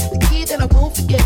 Every key that I won't you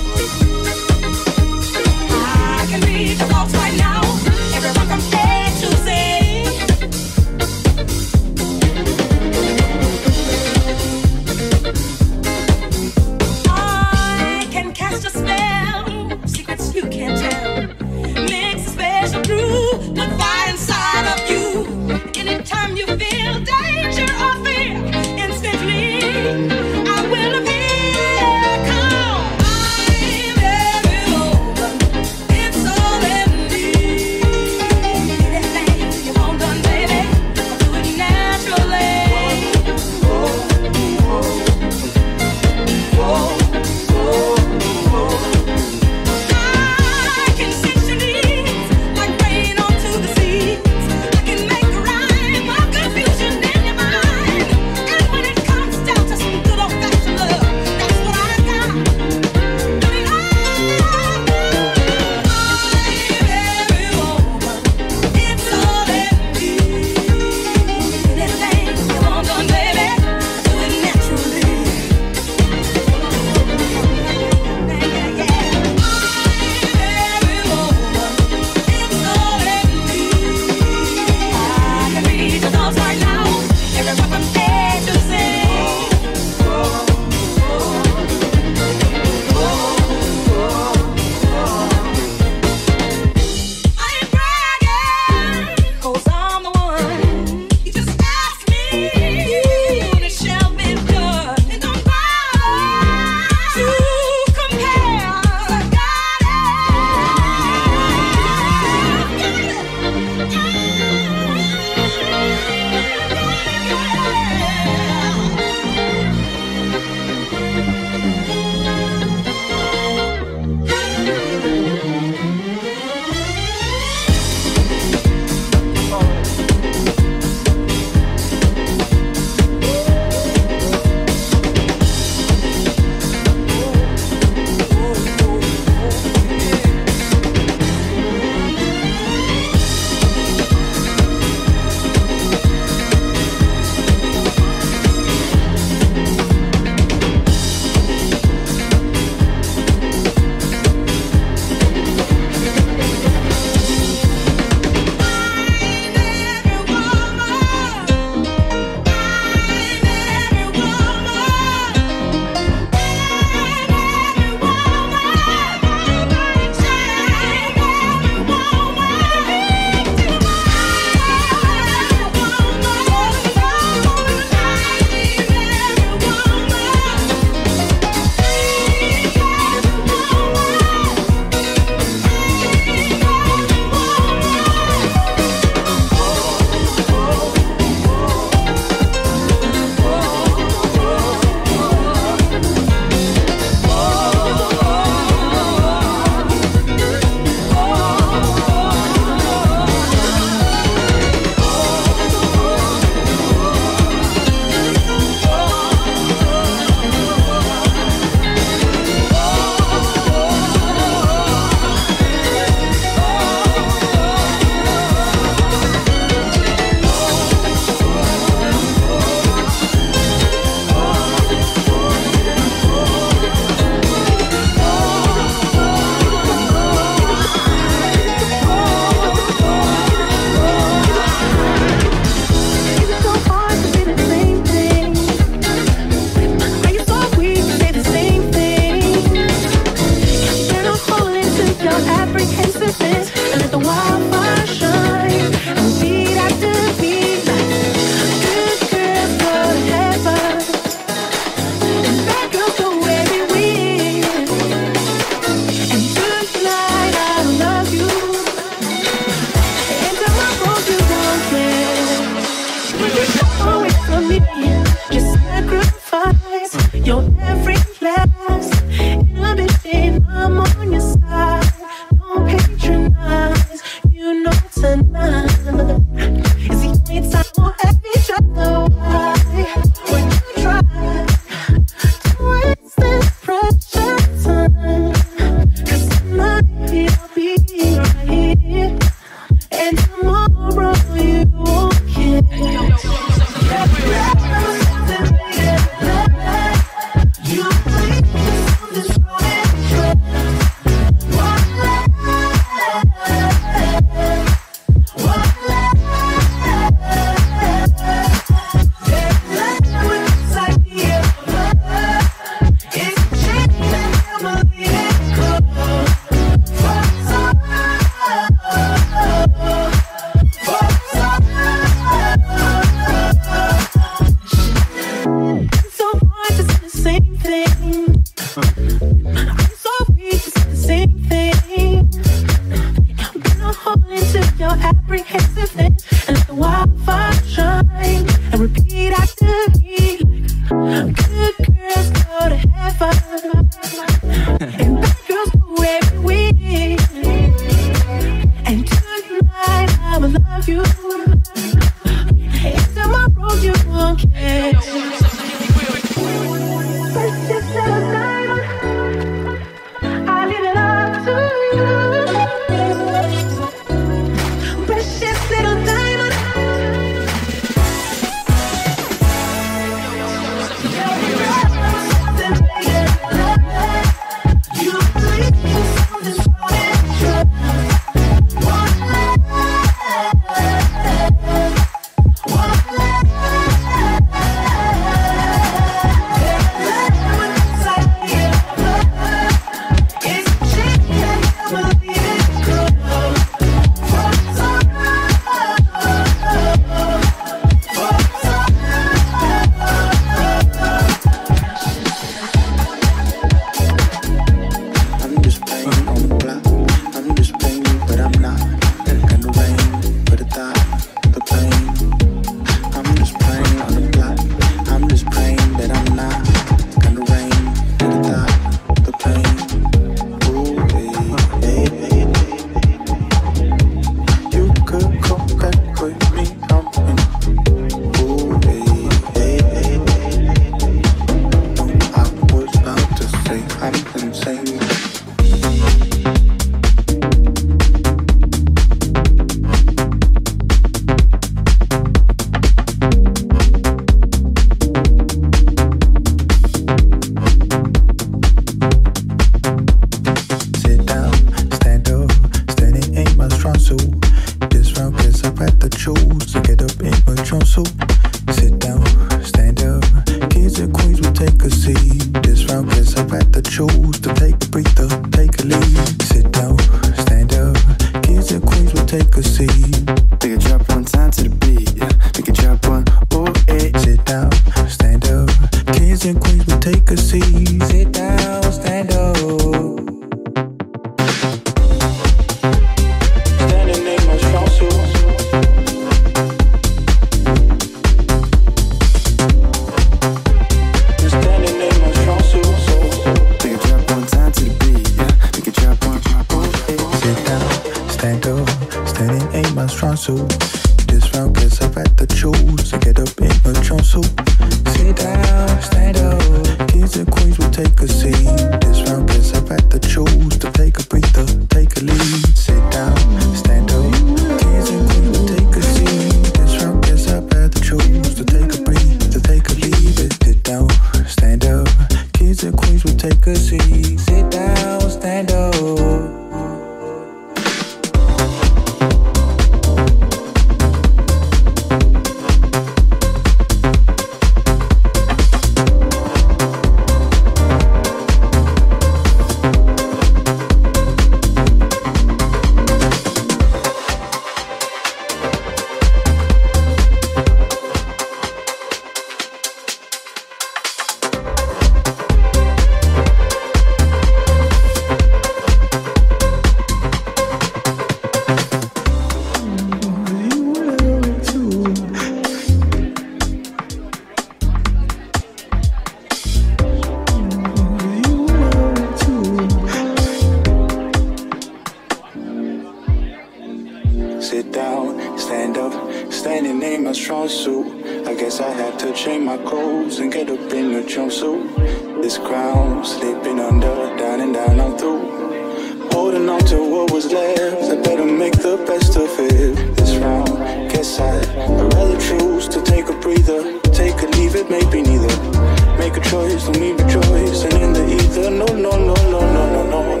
make a choice, don't need a choice. And in the ether, no, no, no, no, no, no, no.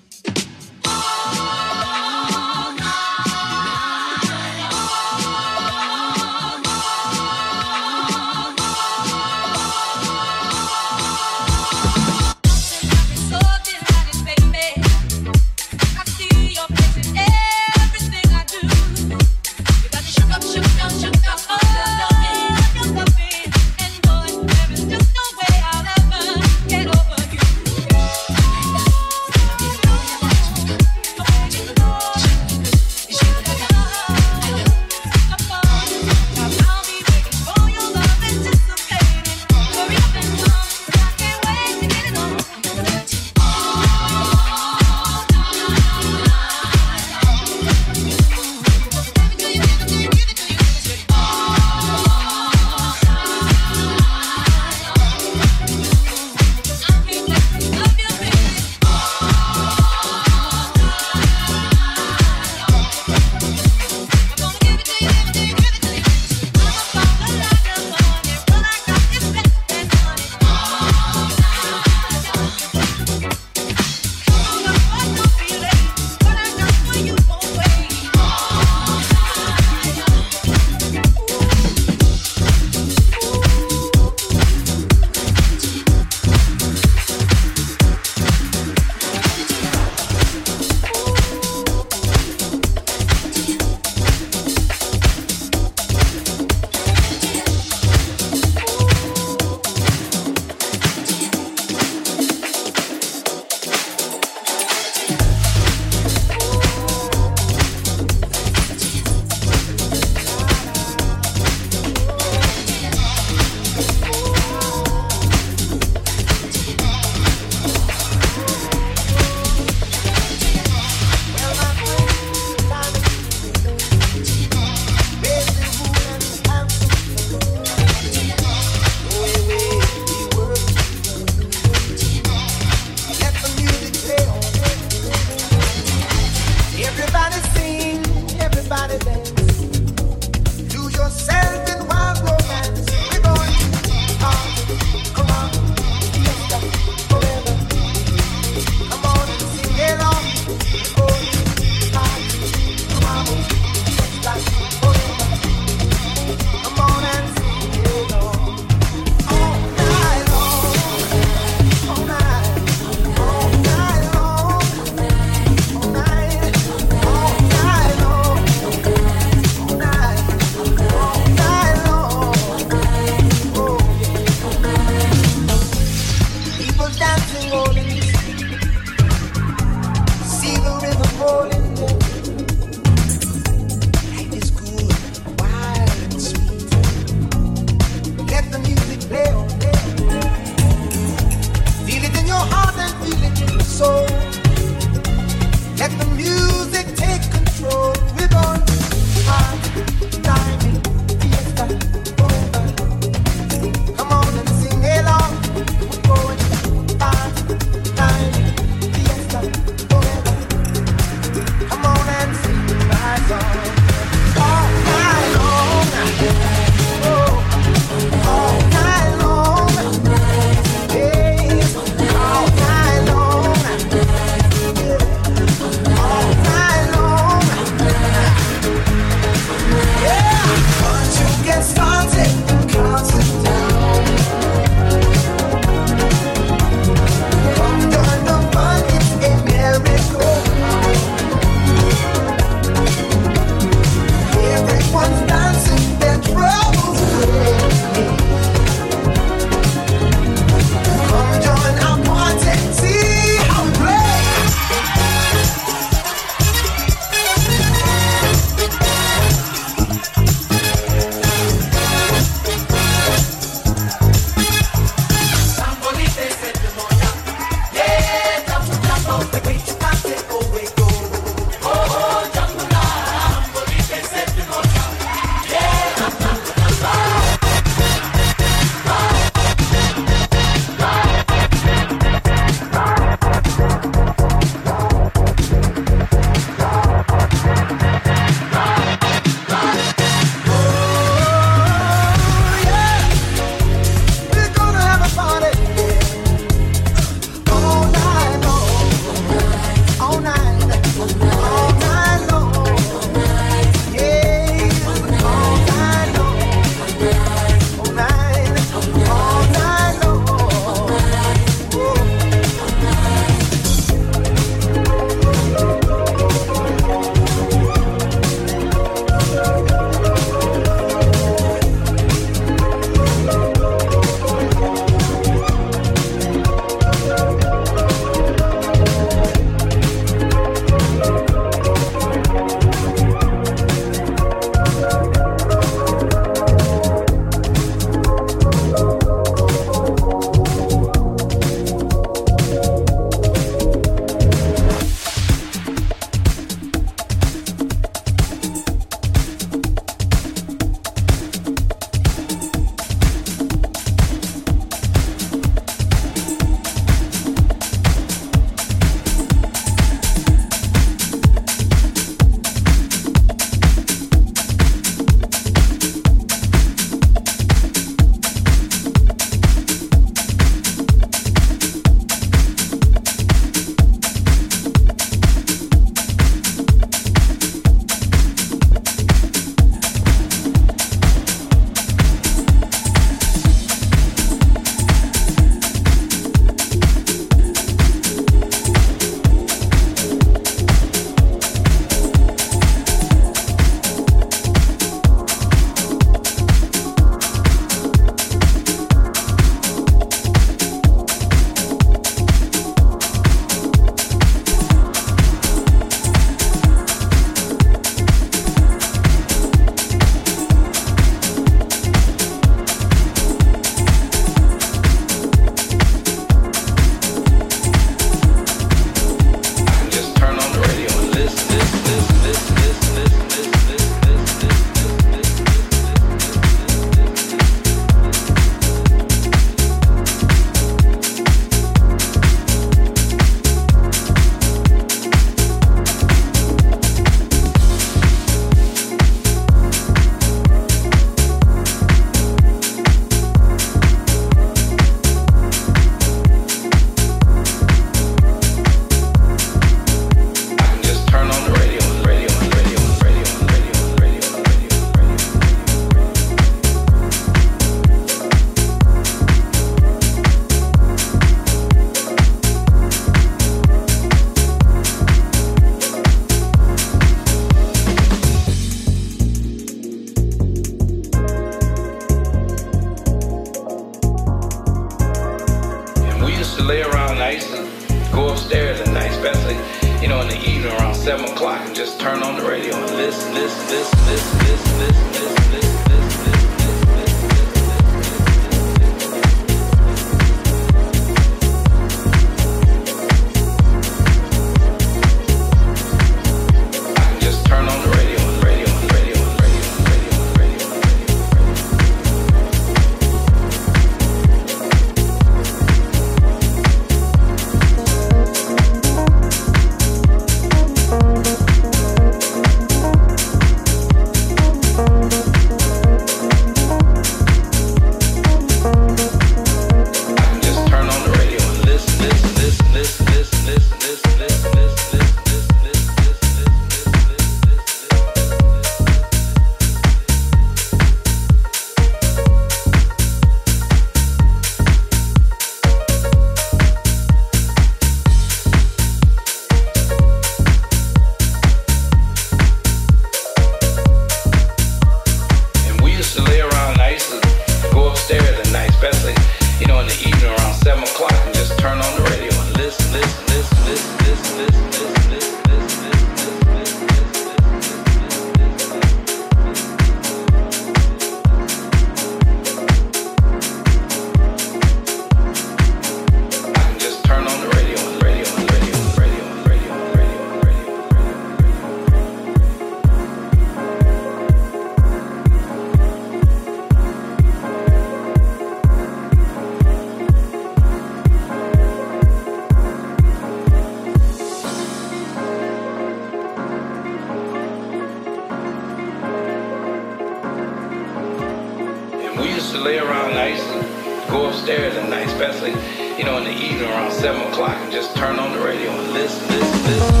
You know, in the evening around 7 o'clock and just turn on the radio and listen, listen, listen.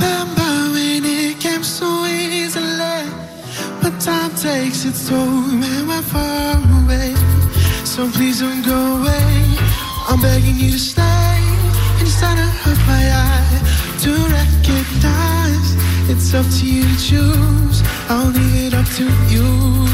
Remember when it came so easily, but time takes its toll when we're far away. So please don't go away. I'm begging you to stay in the center of my eye to recognize it's up to you to choose. I'll leave it up to you.